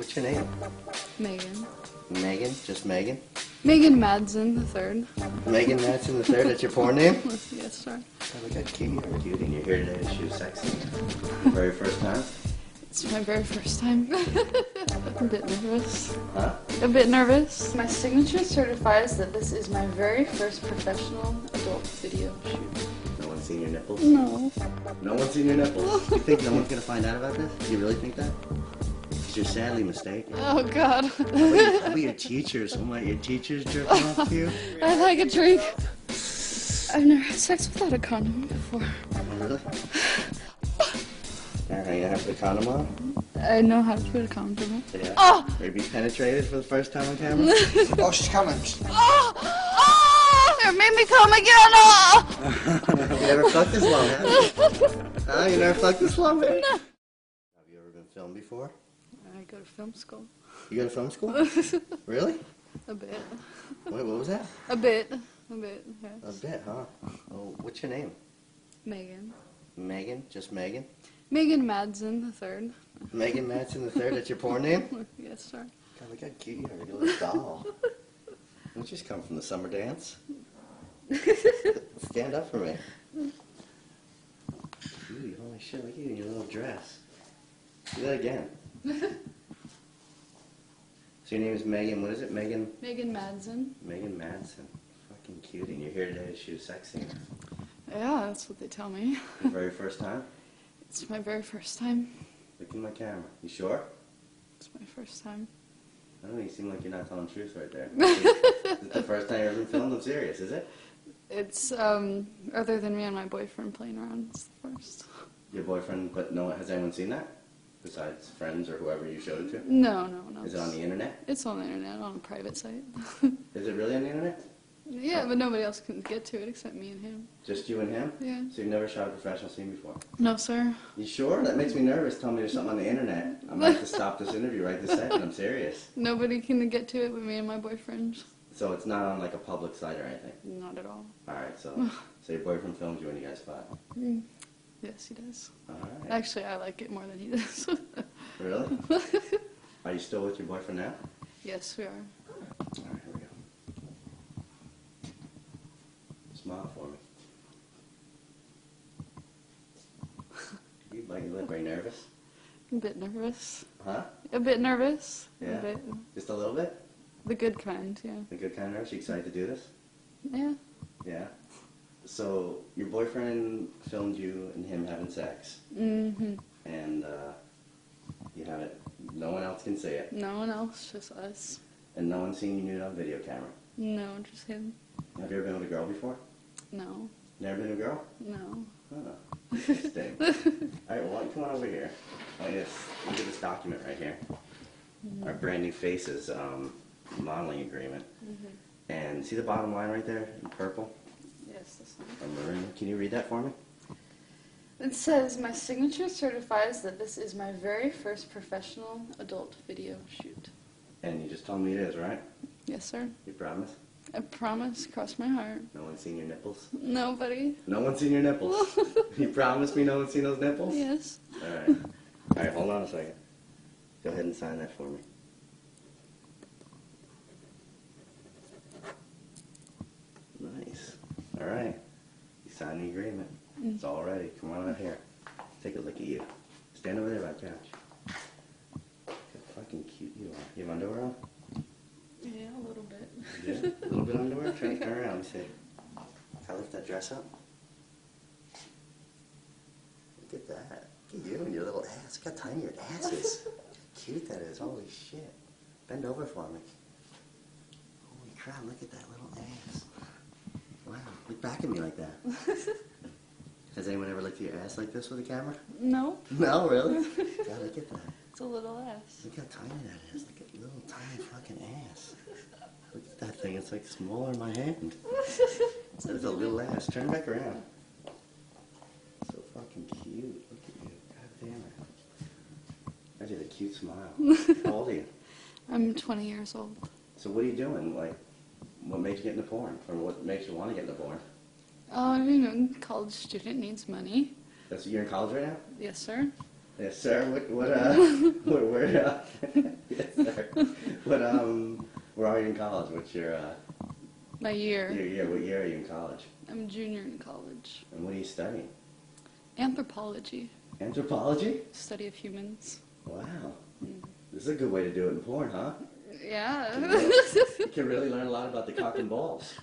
What's your name? Megan. Megan? Just Megan? Megan Madsen the third. Megan Madsen the third. That's your porn name? yes, sir. Oh, look how cute you are, cutie. And you're here today to shoot sexy. Very first time? It's my very first time. I'm a bit nervous. Huh? A bit nervous. My signature certifies that this is my very first professional adult video shoot. No one's seen your nipples? No. No one's seen your nipples? You think no one's gonna find out about this? Do you really think that? Because you're sadly mistaken. Oh God. How about your- how about your teachers? Oh my, your teachers jerking off to you? I like a drink. I've never had sex without a condom before. Oh, really? Are you gonna have to put a condom on? I know how to put a condom on. Yeah. Ah! Oh! Maybe penetrated for the first time on camera? Oh, she's coming. Oh! Oh! It made me come again! Oh! you never fucked this long, huh? Huh? You never fucked this long, baby? Have you ever been filmed before? I go to film school. You go to film school? really? A bit. Wait, what was that? A bit. A bit, A bit, huh? Oh, what's your name? Megan. Megan? Just Megan? Megan Madsen the third. Megan Madsen the third. That's your porn name? Yes, sir. God, look how cute you are. You're a little doll. You just come from the summer dance. Stand up for me. Cutie, holy shit, look at you in your little dress. Do that again. So your name is Megan, what is it? Megan? Megan Madsen. Megan Madsen. Fucking cutie. And you're here today to shoot a sex scene. Yeah, that's what they tell me. Your very first time? It's my very first time. Look in my camera. You sure? It's my first time. I don't know, you seem like you're not telling the truth right there. is it the first time you've ever been filmed? I'm serious, is it? It's, um, other than me and my boyfriend playing around, it's the first. Your boyfriend, but no one, has anyone seen that? Besides friends or whoever you showed it to? No, no, no. Is it on the internet? It's on the internet, on a private site. Is it really on the internet? yeah, but nobody else can get to it except me and him. Just you and him? Yeah. So you've never shot a professional scene before? No, sir. You sure? That makes me nervous. Tell me there's something on the internet. I might have to stop this interview right this second. I'm serious. Nobody can get to it but me and my boyfriend. So it's not on like a public site or anything. Not at all. All right. So, so your boyfriend filmed you when you guys fought. Mm. Yes, he does. All right. Actually, I like it more than he does. Really? Are you still with your boyfriend now? yes, we are. All right. Here we go. Smile for me. You bite your lip. Are you nervous? A bit nervous. Huh? A bit nervous. Yeah. A bit. Just a little bit? The good kind, yeah. The good kind of nervous? You excited to do this? Yeah. Yeah. So your boyfriend filmed you and him having sex, hmm and uh, you have it. No one else can see it, No one else, just us. and no one's seen you nude on video camera. No, just him. Have you ever been with a girl before? No. Never been with a girl? No. Oh, interesting. All right, well, why don't you come on over here? Look at this, look at this document right here. Our brand new faces um, modeling agreement. And see the bottom line right there in purple Yes, this one. maroon? Can you read that for me? It says, My signature certifies that this is my very first professional adult video shoot. And you just told me it is, right? Yes, sir. You promise? I promise, cross my heart. No one's seen your nipples? Nobody. No one's seen your nipples. you promise me no one's seen those nipples? Yes. All right. All right, hold on a second. Go ahead and sign that for me. Nice. All right. You signed the agreement. Mm. It's all ready. Come on out here. Take a look at you. Stand over there by the couch. Look how fucking cute you are. You have underwear on? Yeah, a little bit. Yeah. A little bit of underwear? Turn, turn around. Let me see. Can I lift that dress up? Look at that. Look at you and your little ass. Look how tiny your ass is. Cute that is. Holy shit. Bend over for me. Holy crap, look at that little ass. Wow. Look back at me like that. Has anyone ever looked at your ass like this with a camera? No, No, really? God, look at that. it's a little ass. Look how tiny that is. Look at little tiny fucking ass. Look at that thing. It's like smaller than my hand. That is a little ass. Turn back around. So fucking cute. Look at you. God damn it. I did a cute smile. How old are you? I'm 20 years old. So what are you doing? Like, what made you get into porn? Or what makes you want to get into porn? Oh, you know, college student needs money. That's you're in college right now? Yes, sir. Yes, sir. What? What? Uh? where? Where? Uh, but um, where are you in college? What's your uh, My year. your year? What year are you in college? I'm a junior in college. And what are you studying? Anthropology, Anthropology? study of humans. Wow. Mm. This is a good way to do it in porn, huh? Yeah. You can really learn a lot about the cock and balls.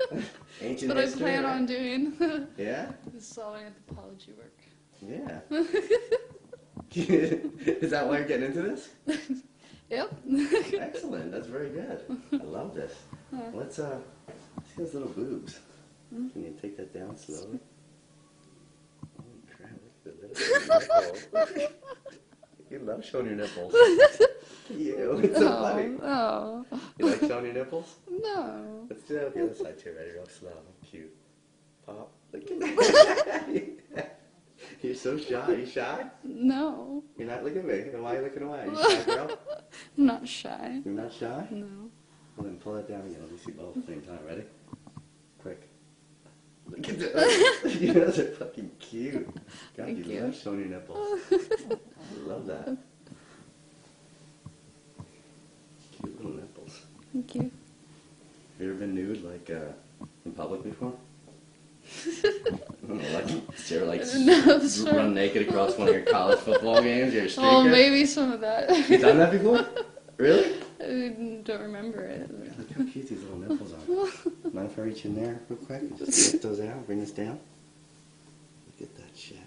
Ancient But I plan right? on doing. Yeah? this is all anthropology work. Yeah. is that why you're getting into this? Yep. Excellent. That's very good. I love this. Huh. Let's uh see those little boobs. Hmm? Can you take that down slowly? Holy crap, look at the little nipples. You love showing your nipples. You, it's so funny. Oh. You like showing your nipples? No. Let's do that with the other side too. Ready? Real slow. Cute. Pop. Look at that. You're so shy. You shy? No. You're not looking at me. Then why are you looking away? You shy girl? I'm not shy. You're not shy? No. Well, then pull that down again. Let me see both at the same time. Ready? Quick. Look at that. you guys are fucking cute. God, Thank you, you. love showing your nipples. I love that. Cute little nipples. Thank you. Have you ever been nude, like, uh, in public before? I don't know, like, like, No, s- sorry. run naked across one of your college football games? You're a streaker? Oh, maybe some of that. You done that before? Really? I don't remember it. Look how cute these little nipples are. Mind if I reach in there real quick and just lift those out, bring this down? Look at that shit.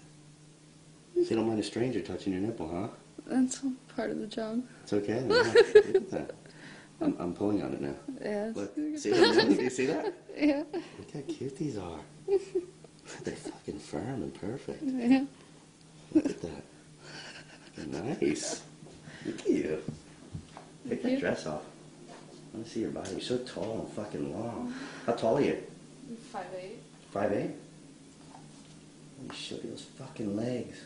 So you don't mind a stranger touching your nipple, huh? That's all part of the job. It's okay. Look at that. I'm, I'm pulling on it now. Yeah. Look, see that? Do you see that? Yeah. Look how cute these are. They're fucking firm and perfect. Yeah. Look at that. Nice. Look at you. Take Thank that you. dress off. I want to see your body. You're so tall and fucking long. How tall are you? Five eight. Five eight? Holy shit, those fucking legs.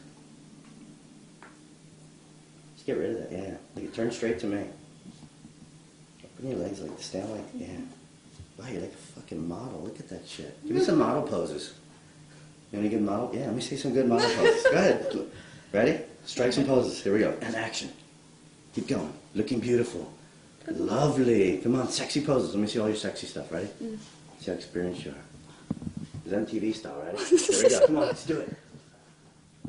Just get rid of that, yeah. Look, you turn straight to me. Open your legs like stand like yeah. Wow, you're like a fucking model. Look at that shit. Give me some model poses. You want a good model? Yeah, let me see some good model poses. Go ahead. Ready? Strike some poses. Here we go. And action. Keep going. Looking beautiful. Lovely. Come on, sexy poses. Let me see all your sexy stuff. Ready? Mm. See how experienced you are. It's MTV style, right? Here we go. Come on, let's do it.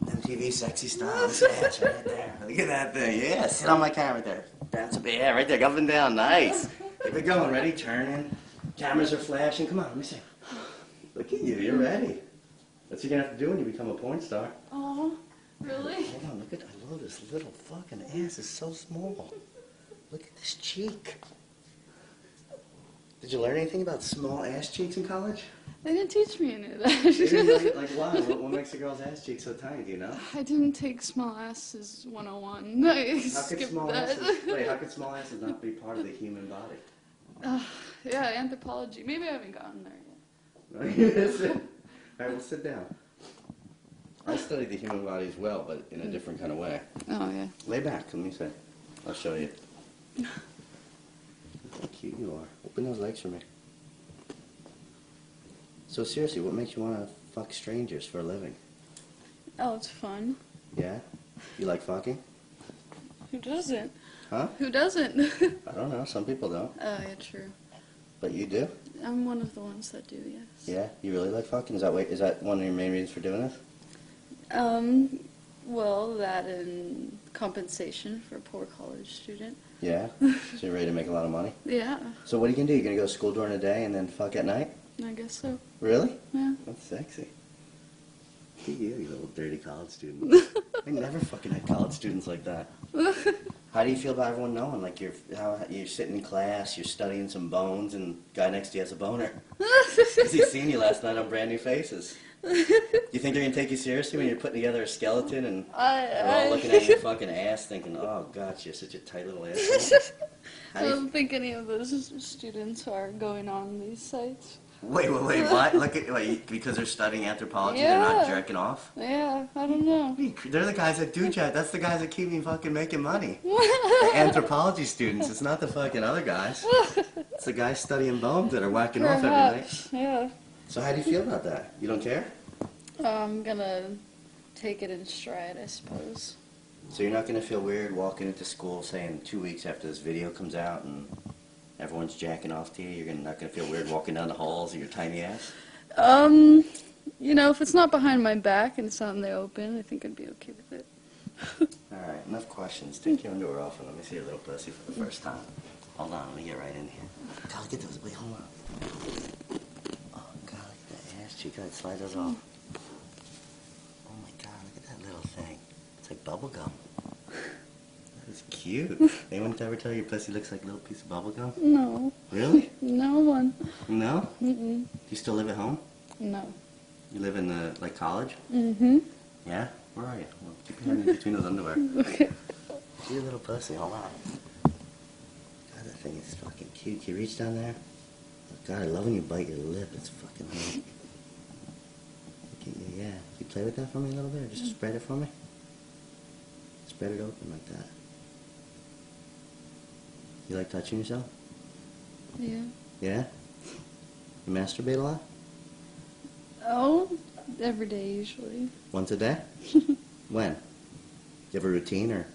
MTV sexy style. This right there. Look at that thing. Yeah, sit on my camera there. Bounce a bit. Yeah, right there. Up and down. Nice. Keep it going. Ready? Turning. Cameras are flashing. Come on, let me see. Look at you. You're ready. That's what you're gonna have to do when you become a porn star. Oh, really? Hold on. Look at. I love this little fucking ass. It's so small. Look at this cheek. Did you learn anything about small ass cheeks in college? They didn't teach me any of that. like, like why? What, what makes a girl's ass cheek so tiny? Do you know? I didn't take small asses 101. I How could small that. asses? Wait, how could small asses not be part of the human body? Uh, yeah, anthropology. Maybe I haven't gotten there yet. All right, well, sit down. I studied the human body as well, but in a different kind of way. Oh, yeah. Lay back. Let me see. I'll show you. Look how cute you are. Open those legs for me. So seriously, what makes you want to fuck strangers for a living? Oh, it's fun. Yeah? You like fucking? Who doesn't? Huh? Who doesn't? I don't know. Some people don't. Oh, yeah, true. But you do? I'm one of the ones that do, yes. Yeah? You really like fucking? Is that, wait, is that one of your main reasons for doing this? Um, well, that and compensation for a poor college student. Yeah? so you're ready to make a lot of money? Yeah, So what are you gonna do? You're gonna go to school during the day and then fuck at night? I guess so. Really? Yeah. That's sexy. Look at you, you little dirty college student. I never fucking had college students like that. How do you feel about everyone knowing? Like you're how you're sitting in class, you're studying some bones, and guy next to you has a boner. Cause he seen you last night on Brand New Faces. You think they're gonna take you seriously when you're putting together a skeleton and I, they're all I, looking at your fucking ass, thinking, "Oh God, you're such a tight little asshole." I do you don't think any of those students are going on these sites. Wait, wait, wait, what? Look at, wait, because they're studying anthropology, they're not jerking off? Yeah, I don't know. They're the guys that do that. That's the guys that keep me fucking making money. The anthropology students. It's not the fucking other guys. It's the guys studying bones that are whacking off every night. Yeah. So how do you feel about that? You don't care? I'm gonna take it in stride, I suppose. So you're not gonna feel weird walking into school saying two weeks after this video comes out and everyone's jacking off to you. You're not gonna feel weird walking down the halls of your tiny ass. Um, you know, if it's not behind my back and it's not in the open, I think I'd be okay with it. All right, enough questions. Take your underwear off and let me see your little pussy for the first time. Hold on, let me get right in here. God, at those. Wait, hold on. Oh God, look at that ass cheek. Slide those off. Oh my God, look at that little thing. It's like bubble gum. Is cute. Anyone ever tell you your pussy looks like a little piece of bubble gum? No, Really? no one. No? Mm-mm. Do you still live at home? No. You live in the like college? Mm-hmm. Yeah. Where are you? Well, keep your hand in between those underwear. Okay. See your little pussy, hold on. God, that thing is fucking cute. Can you reach down there? Oh, God, I love when you bite your lip. It's fucking hot. You, yeah. Can you play with that for me a little bit, or just spread it for me? Spread it open like that. You like touching yourself? Yeah. Yeah? You masturbate a lot? Oh, every day usually. Once a day? when? Do You have a routine, or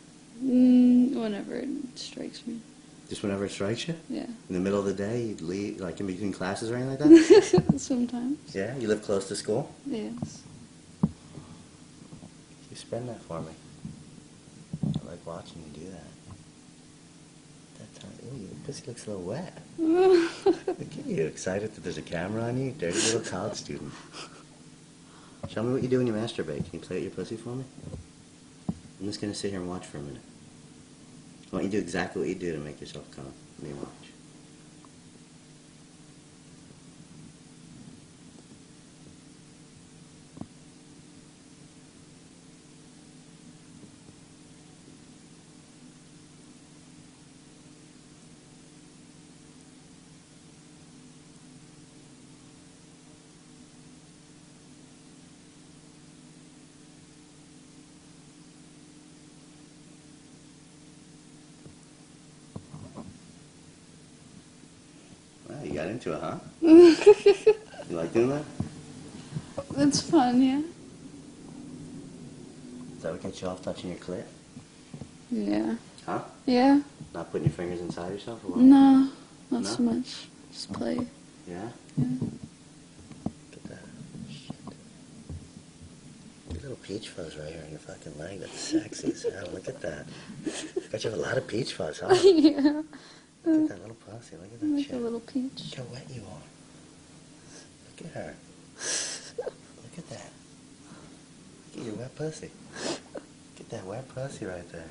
Mm, whenever it strikes me. just whenever it strikes you? Yeah. In the middle of the day, you leave, like in between classes or anything like that? Sometimes. yeah? You live close to school? Yes. You spend that for me. I like watching you do that. Ooh, your pussy looks a little wet. Look at you, excited that there's a camera on you, dirty little college student. Show me what you do when you masturbate. Can you play with your pussy for me? I'm just gonna sit here and watch for a minute. I want you to do exactly what you do to make yourself come. Let me watch. Wow, you got into it, huh? You like doing that? That's fun, yeah. Does that what gets you off touching your clit? Yeah. Huh? Yeah. Not putting your fingers inside yourself or what? No, not No? so much. Just play. Yeah? Yeah. Look at that. Shit. Your little peach fuzz right here on your fucking leg. That's sexy as hell. Look at that. Bet you have a lot of peach fuzz, huh? Look at that little pussy. Look at that Like shit. a little peach. Look how wet you are. Look at her. Look at that. Look at your wet pussy. Get that wet pussy right there.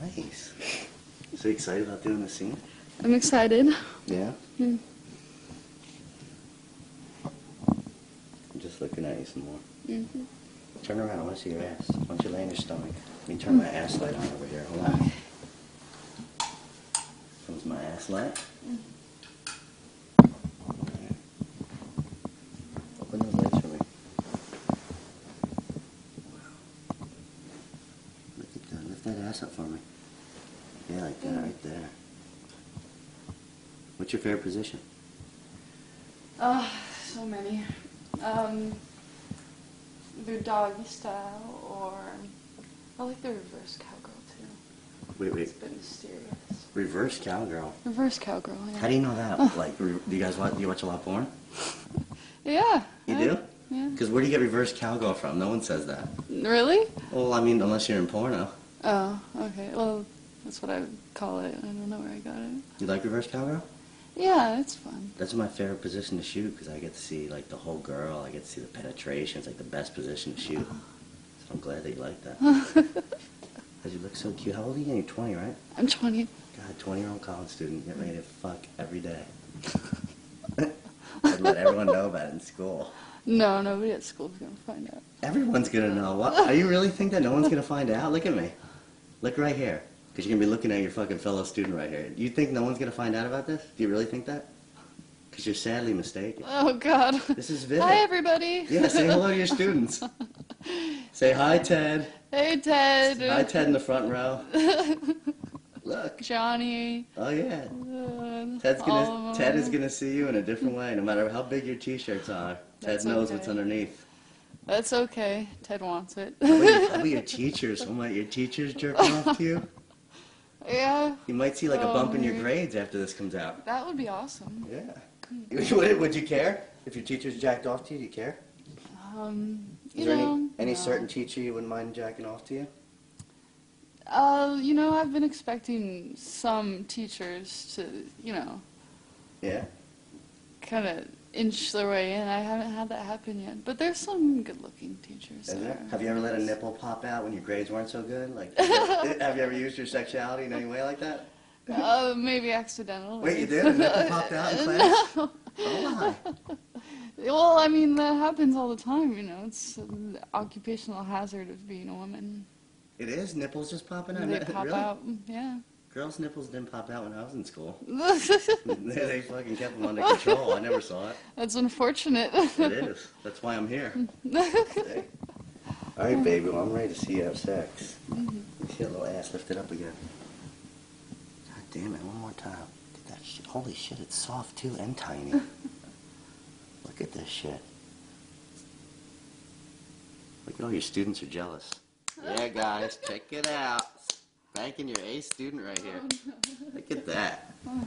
Nice. So excited about doing the scene? I'm excited. Yeah? Hmm. I'm just looking at you some more. hmm Turn around. I want to see your ass. Why don't you lay on your stomach? Let me turn my ass light on over here. Hold on. Comes my ass light. Alright. Open those legs for me. Wow. Look at that. Lift that ass up for me. Yeah, like that, right there. What's your favorite position? Oh, so many. Um, either doggy style or I like the reverse cowgirl too. Wait, wait. It's a bit mysterious. Reverse cowgirl. Reverse cowgirl. Yeah. How do you know that? Like, re- do you guys watch? Do you watch a lot of porn? Yeah. You yeah, do? Yeah. Because where do you get reverse cowgirl from? No one says that. Really? Well, I mean, unless you're in porno. Oh, okay. Well, that's what I call it. I don't know where I got it. You like reverse cowgirl? Yeah, it's fun. That's my favorite position to shoot because I get to see like the whole girl. I get to see the penetration. It's like the best position to shoot. Oh. So I'm glad that you like that. Because you look so cute. How old are you? You're 20, right? I'm 20. God, 20 year old college student. Get ready to fuck every day. I'd let everyone know about it in school. No, nobody at school's gonna find out. Everyone's gonna know. What? Are you really think that no one's gonna find out? Look at me. Look right here. Because you're gonna be looking at your fucking fellow student right here. You think no one's gonna find out about this? Do you really think that? Because you're sadly mistaken. Oh God. This is Vivid. Hi everybody. Yeah, say hello to your students. Say hi, Ted. Hey Ted. Hi, Ted in the front row. Look. Johnny. Oh yeah. Uh, Ted's gonna. Ted is gonna see you in a different way, no matter how big your t-shirts are. Ted That's knows okay. what's underneath. That's okay. Ted wants it. How about, your, how about your teachers? Won't let your teachers jerking off to you? yeah, You might see like a Oh, bump in your grades after this comes out. that would be awesome. Yeah. would, would you care if your teachers jacked off to you? Do you care? Um, Is you there know, any, any no. certain teacher you wouldn't mind jacking off to you? Uh, you know, I've been expecting some teachers to, you know, Yeah. kind of inch their way in. I haven't had that happen yet, but there's some good-looking teachers. Is there? Have you ever let a nipple pop out when your grades weren't so good? Like, have you ever used your sexuality in any way like that? Uh, maybe accidentally. Wait, you did? A nipple popped out in class? No. Oh my. Well, I mean, that happens all the time, you know. It's an occupational hazard of being a woman. It is nipples just popping out. They pop really? out, yeah. Girls' nipples didn't pop out when I was in school. they, they fucking kept them under control. I never saw it. That's unfortunate. It is. That's why I'm here. Hey. All right, baby. Well, I'm ready to see you have sex. You see that little ass lifted up again. God damn it! One more time. Get that shit. Holy shit! It's soft too and tiny. Look at this shit. Look at all your students are jealous. Yeah, guys, check it out. Spanking your A student right here. Look at that. All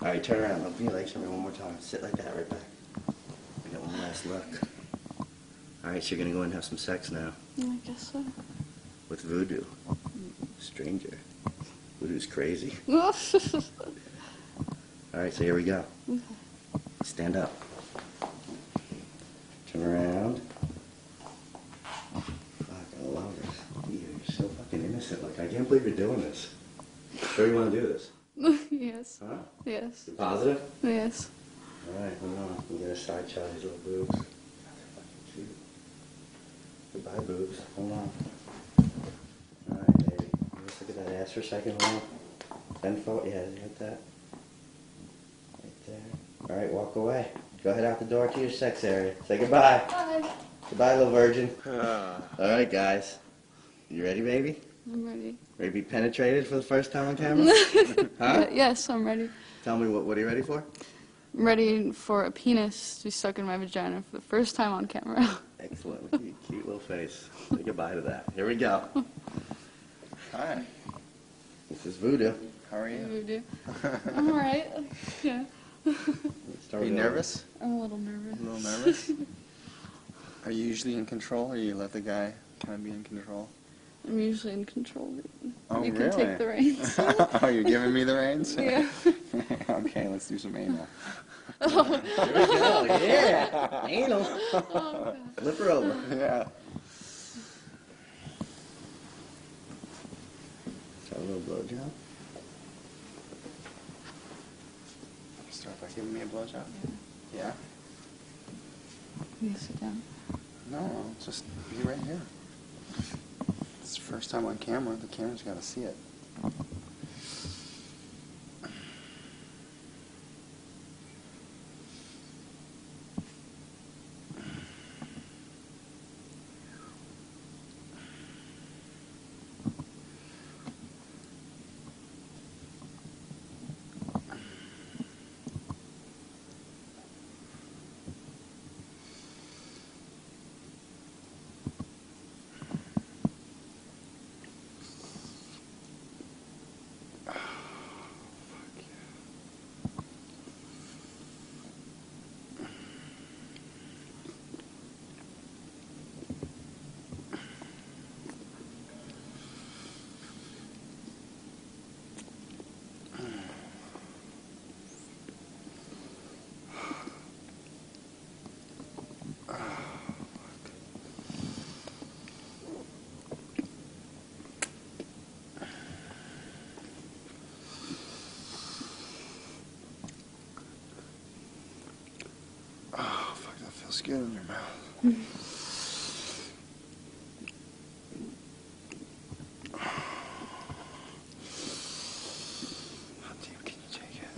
right, turn around. Open your legs for me one more time. Sit like that right back. I got one last look. All right, so you're gonna go and have some sex now Yeah, I guess so. with Voodoo. Stranger. Voodoo's crazy. All right, so here we go. Stand up. Around. Fuck, I love this. You're so fucking innocent. Like, I can't believe you're doing this. Sure you want to do this? yes, Huh? yes, You positive? yes. All right, hold on. I'm gonna side shot these little boobs. God, fucking cute. Goodbye, boobs. Hold on. All right, baby. Let's look at that ass for a second. Hold on. Bend forward. Yeah, you got that. Right there. All right, walk away. Go ahead out the door to your sex area. Say goodbye. Bye. Goodbye, little virgin. All right, guys. You ready, baby? I'm ready. Ready to be penetrated for the first time on camera? huh? yes, I'm ready. Tell me what. What are you ready for? I'm ready for a penis to be stuck in my vagina for the first time on camera. Excellent. Look at your cute little face. Say goodbye to that. Here we go. Hi, This is Voodoo. how are you? Voodoo. I'm alright. Yeah. Let's start Are you nervous? I'm a little nervous. A little nervous? Are you usually in control, or you let the guy kind of be in control? I'm usually in control. Oh, you can take the reins. oh, you're giving me the reins? yeah. okay, let's do some anal. Oh. Here we go. Yeah. Anal. Oh, Flip her over. yeah. Try a little blowjob. Start by giving me a blowjob? Yeah? You sit down. No, just be right here. It's the first time on camera. The camera's got to see it. Oh, fuck, that feels good in your mouth. How deep can you take it?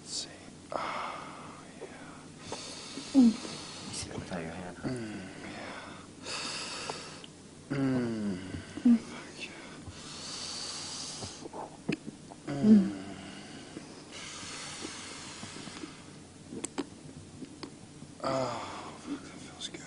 Let's see. Oh, yeah. You see that without your hand? huh? Mm, yeah. Mm. Fuck yeah. Mm fuck, that feels good.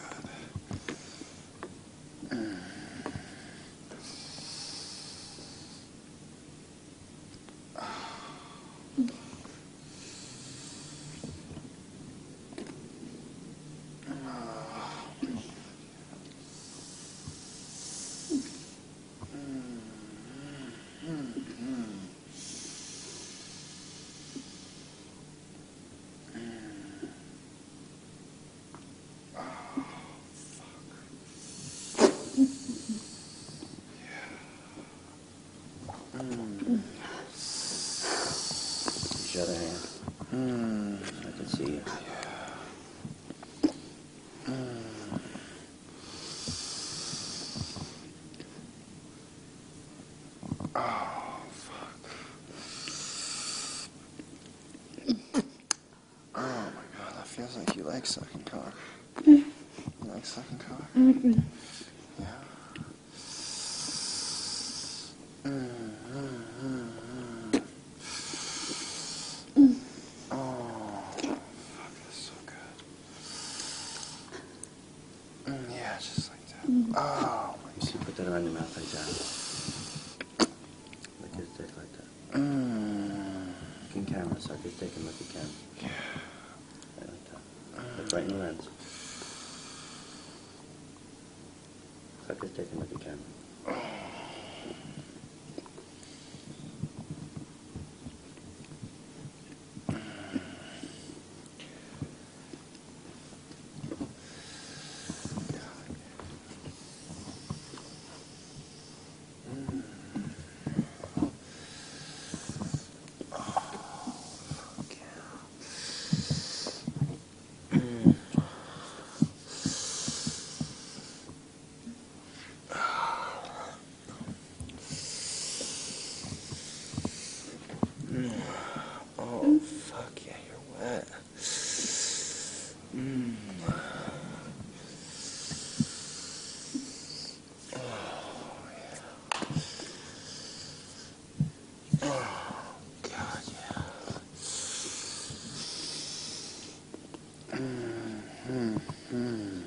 Mm. I can see you. Mm. Oh, fuck. Oh my god, that feels like you like sucking cock. You like sucking cock? Mm-hmm. Yeah. Mm, mm, mm, mm. Oh, fuck, that's so good. Mm, yeah, just like that. Oh, my You should put that on your mouth like that. Like his dick like that. Mm. Look in camera, suck his dick and look at camera. Yeah. Right like that. Look right in the lens. Suck his dick and look at camera. Oh, fuck yeah, you're wet. Mm. Oh, God, yeah. Mm, mm, mm.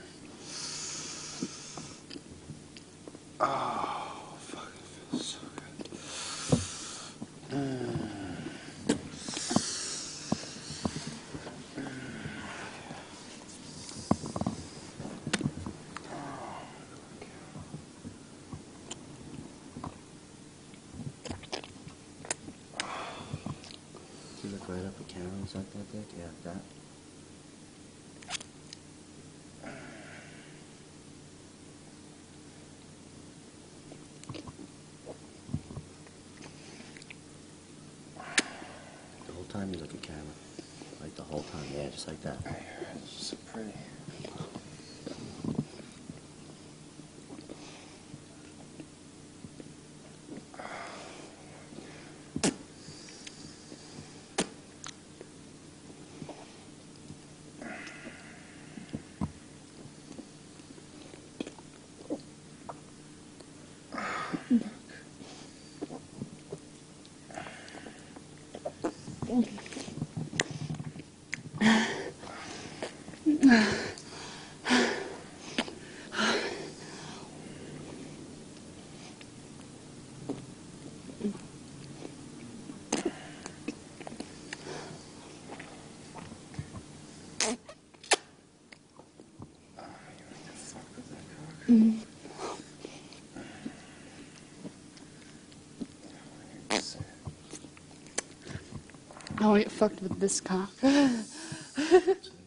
Oh, fuck, it feels so good. Mm. You look right up at camera that. The whole time you look at camera. Like the whole time, yeah, just like that. So pretty. Cock? Yeah, it. Fucked with this cock.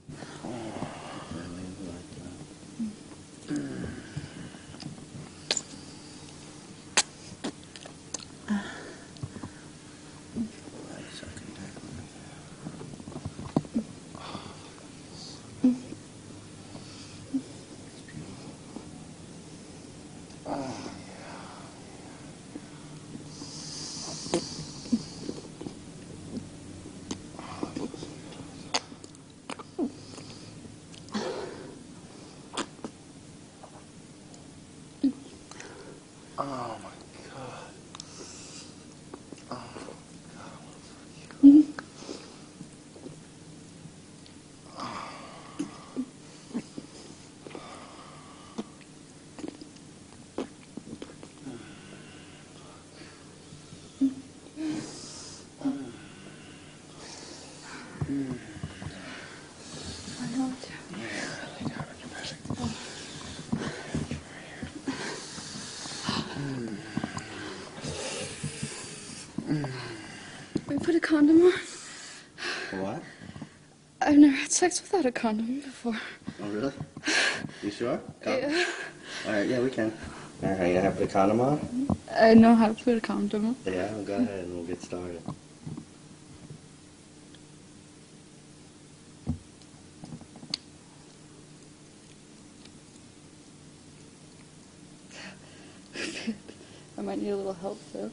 sex without a condom before. Oh, really? You sure? Yeah. All right, yeah, we can. All right, you know how to put a condom on? I know how to put a condom on. Yeah, well, go ahead and we'll get started. I might need a little help, though.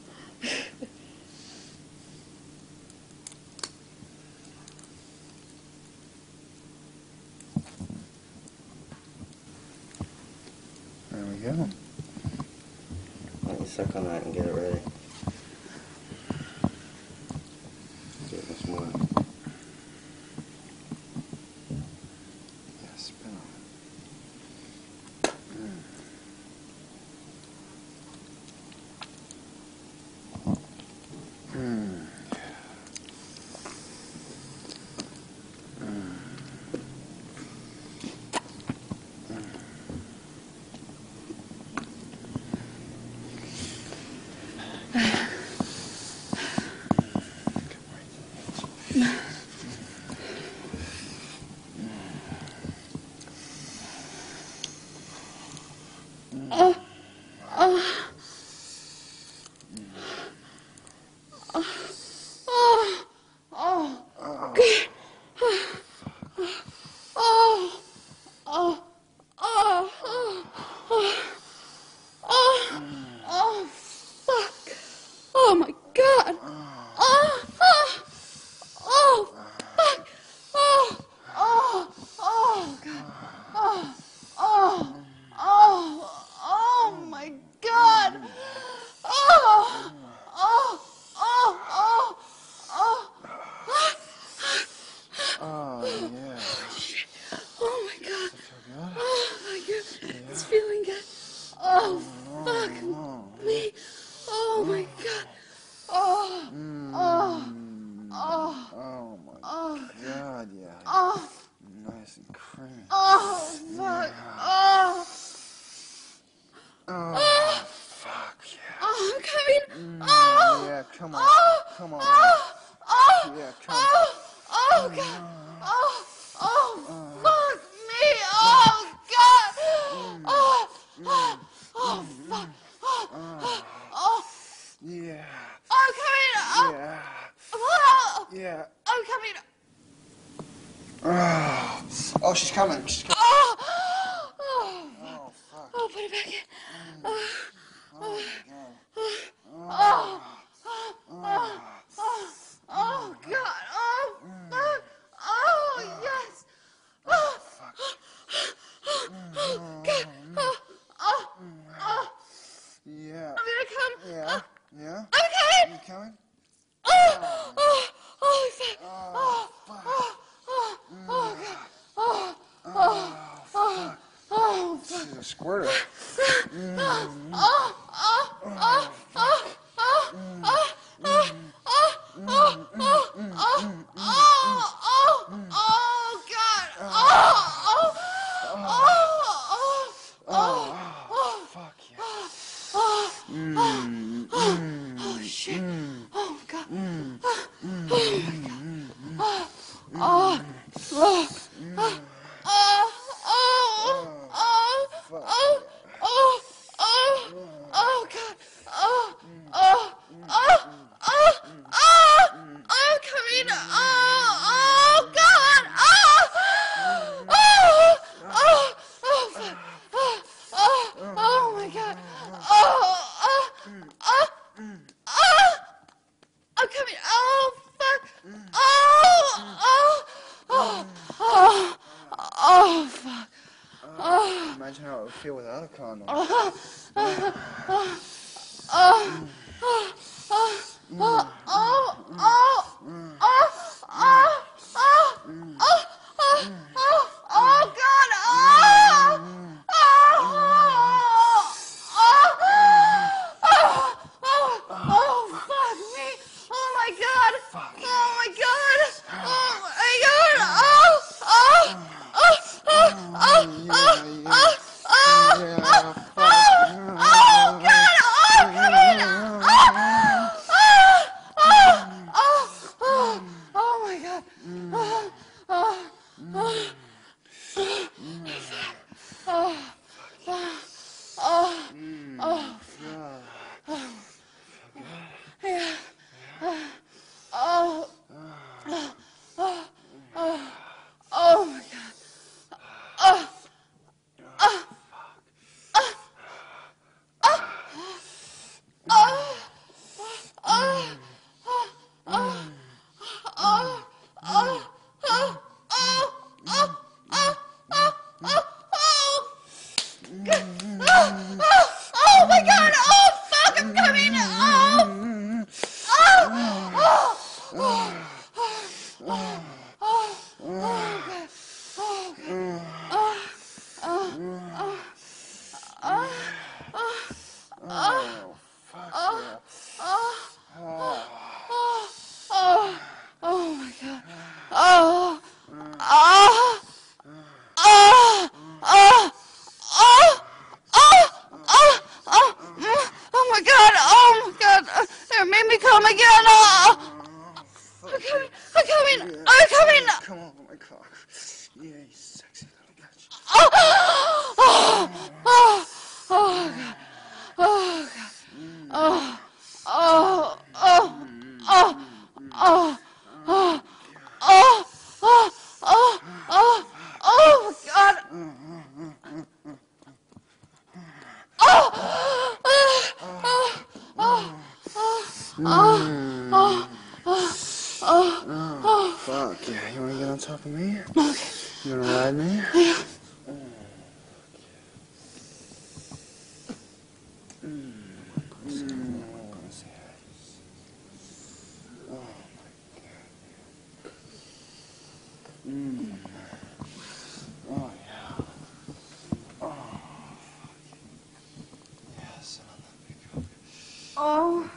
Oh.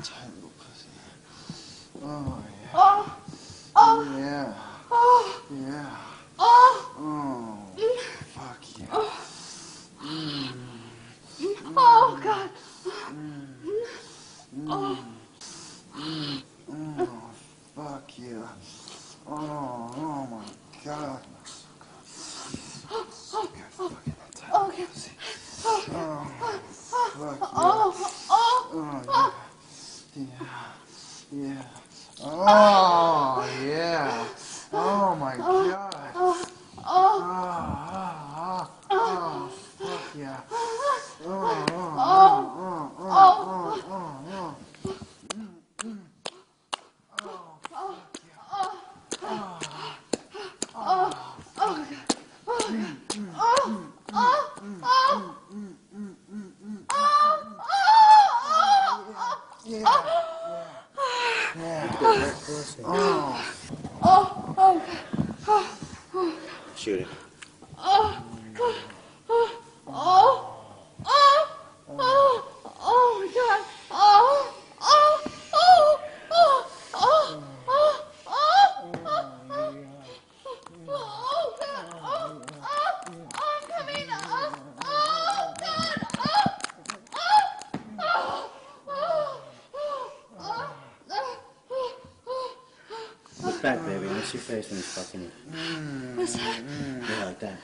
He's fucking you. Mm, What's that? Mm, mm. Like that.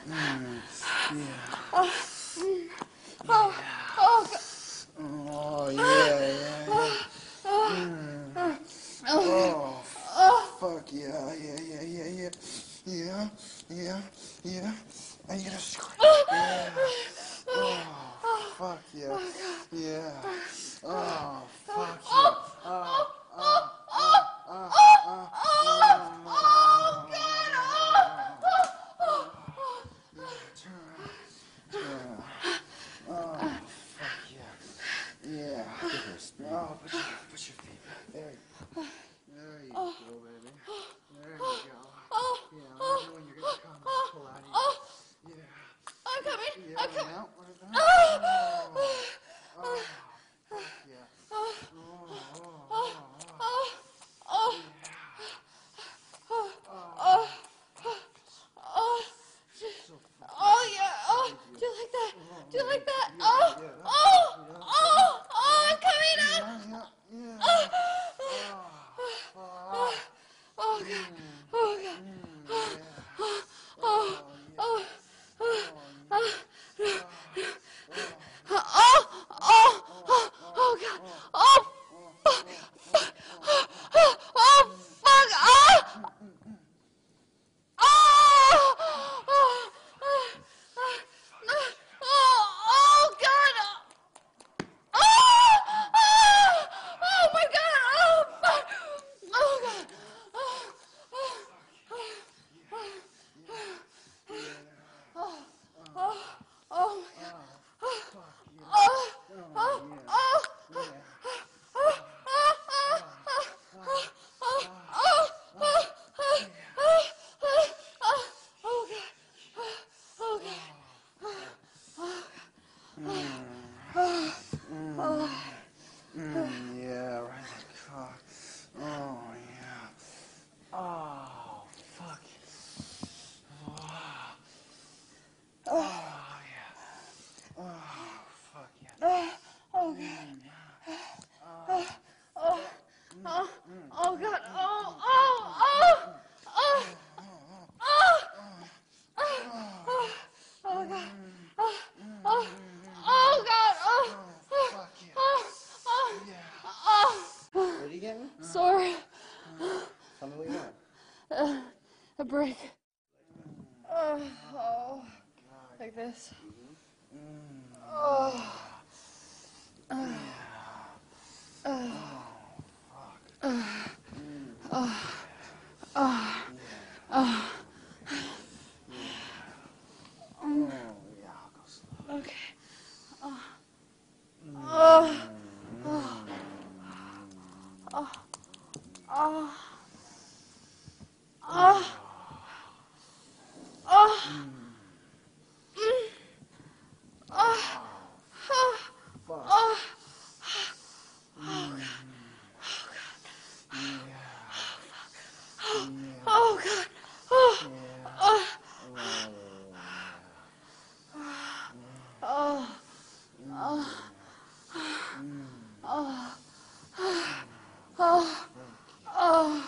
아,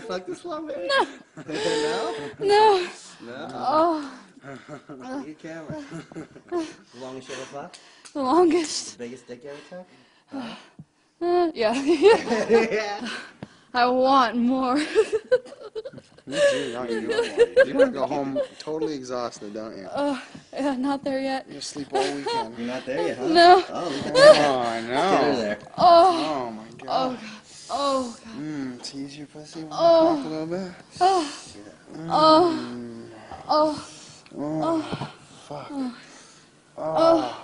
huh? You never fucked this long, baby? No. no? No. No? Oh, your camera. the longest you ever fucked? the longest. The biggest dick you ever took? Uh, yeah. yeah. I want more. Me too, don't you? You're gonna go home totally exhausted, don't you? Oh, yeah, not there yet. You're sleep all weekend. You're not there yet, huh? No. Oh, look at that. Oh, I Get her there. Oh, Oh my oh, god. God. Oh, God. Mmm, tease your pussy Oh. a little bit. Oh, oh, mm. oh, oh. Mm. oh, fuck. oh, Oh,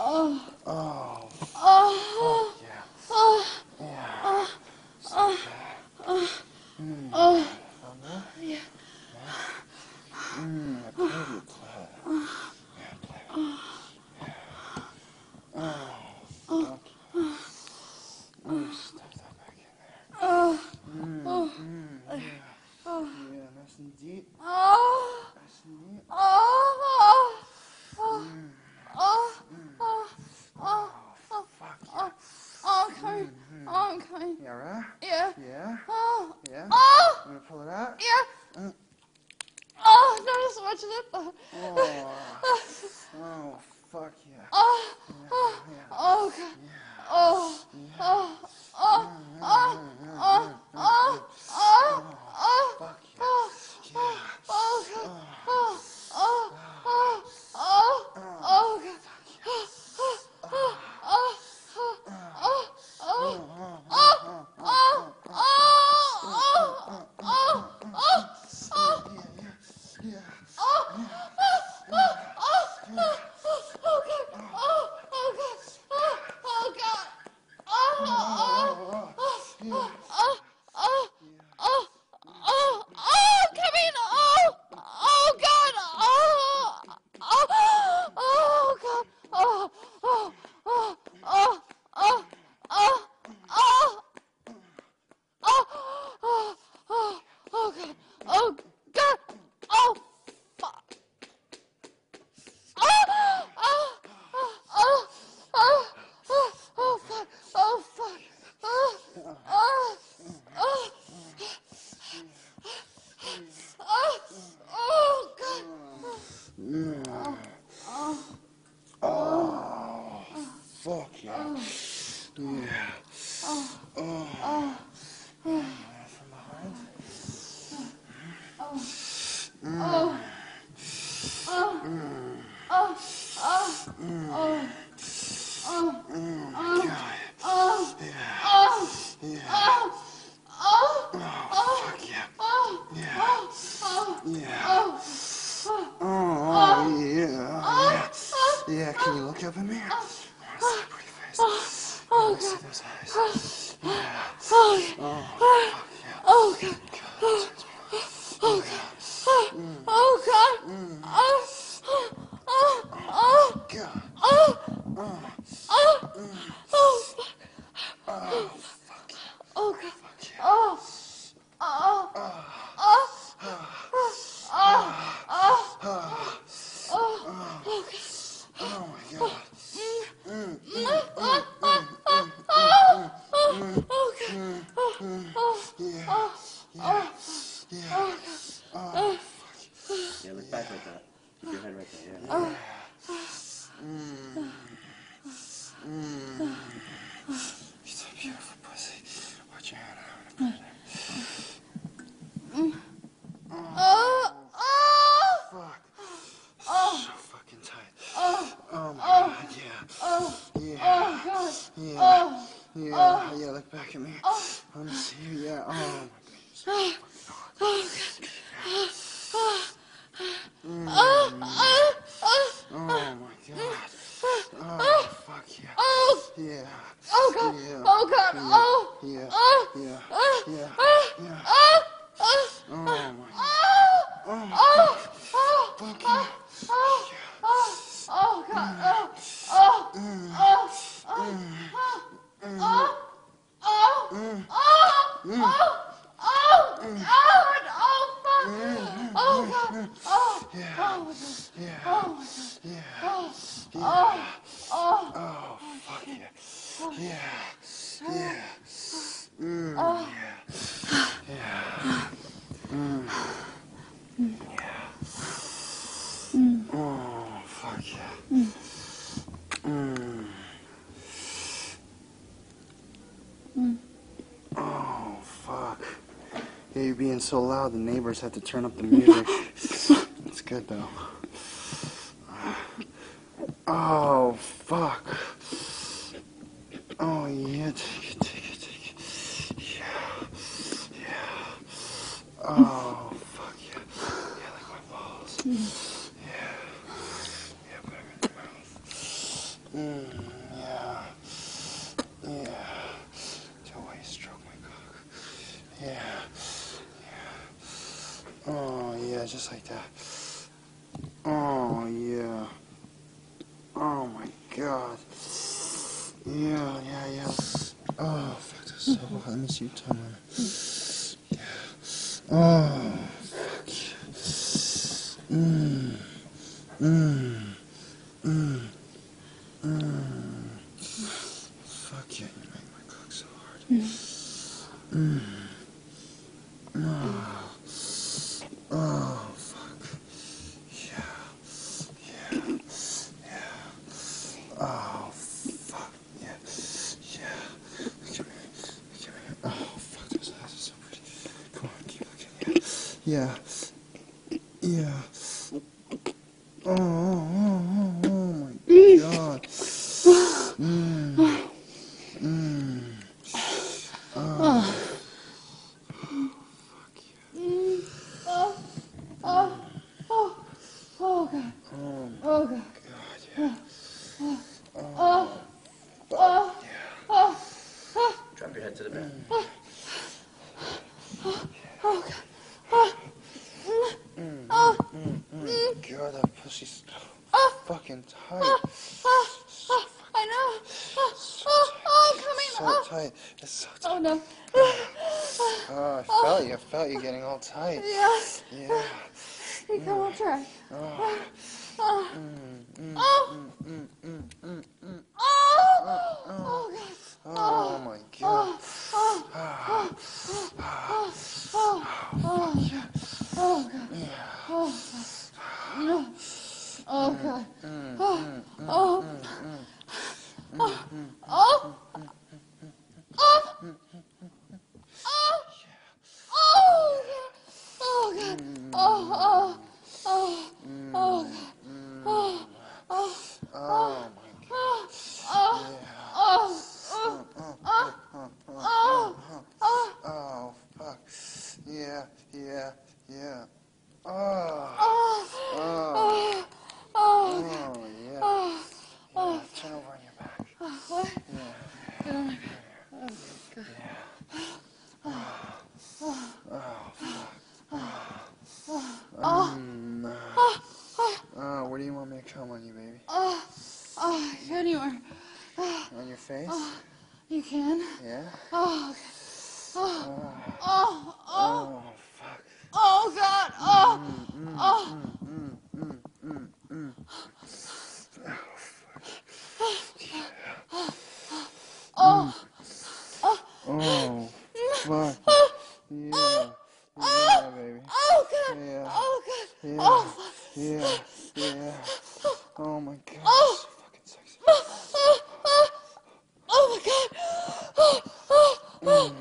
oh, oh, oh, yeah, oh. oh, yeah. oh, oh, oh, oh, yeah. mmm, I played your clit. Yeah, play with it. Yeah. Oh, okay. Mmm, stuff that back in there. Oh, Oh. yeah. oh, Yeah, nice and deep. oh, Nice and deep. oh, oh, oh, oh, oh, oh, fuck yeah. oh, oh, I'm coming. Oh, I'm coming. Yeah, right? Yeah. Yeah, Oh, yeah. oh, I'm gonna pull it out. yeah. Not as much lip. Oh, Oh, oh, fuck yeah. oh, Yeah, oh, yeah. oh, God. Yeah. Oh, oh, oh, oh, oh, oh, oh, oh, Fuck yeah. oh, Yeah. oh, God. Oh, oh, oh, oh, oh, God. Oh, oh, so loud the neighbors had to turn up the music. it's good though. Oh, fuck. Oh, yeah, take it, take it, take it. Yeah. Yeah. Oh. you time. Yeah. You come on, try. Oh. Oh. Oh. Oh. oh. Mm, mm, Oh. Oh. oh. Oh. Oh. Oh Oh. God. Oh. Oh. Oh. Oh. Oh. Oh Oh. Oh Oh. Oh God. Oh. Oh. Oh. Oh. Oh. Oh God. Oh, oh, oh, oh Oh, oh, oh. Oh, oh, oh, oh, fuck. Yeah, yeah, yeah. Oh, yeah. Oh, oh, fuck. Um, uh, where do you want me to come on you, baby? Oh, oh, anywhere. On your face? You can. Yeah? Oh, okay. Oh, Oh, oh, oh, fuck. oh, God. Mm, oh, mm, mm, oh. Oh, Oh, fuck. Yeah. Yeah, baby. oh, God. Yeah. Oh, God. Yeah. Oh, fuck. Yeah. Yeah. Oh my god. Oh. Fucking sexy. Oh, oh, oh, oh, my God. Oh, oh, oh, oh,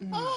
Mm.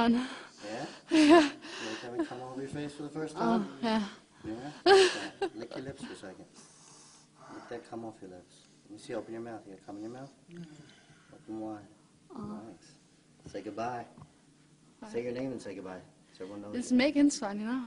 Fun. Yeah? Yeah. Like having come over your face for the first Oh, time? yeah. Yeah? Yeah. Lick your lips for a second. Let that come off your lips. Let me see. Open your mouth. You got cum in your mouth? Mm. Open wide. Oh. Nice. Say goodbye. Say your name and say goodbye. So everyone knows. It's. Megan's fun, you know.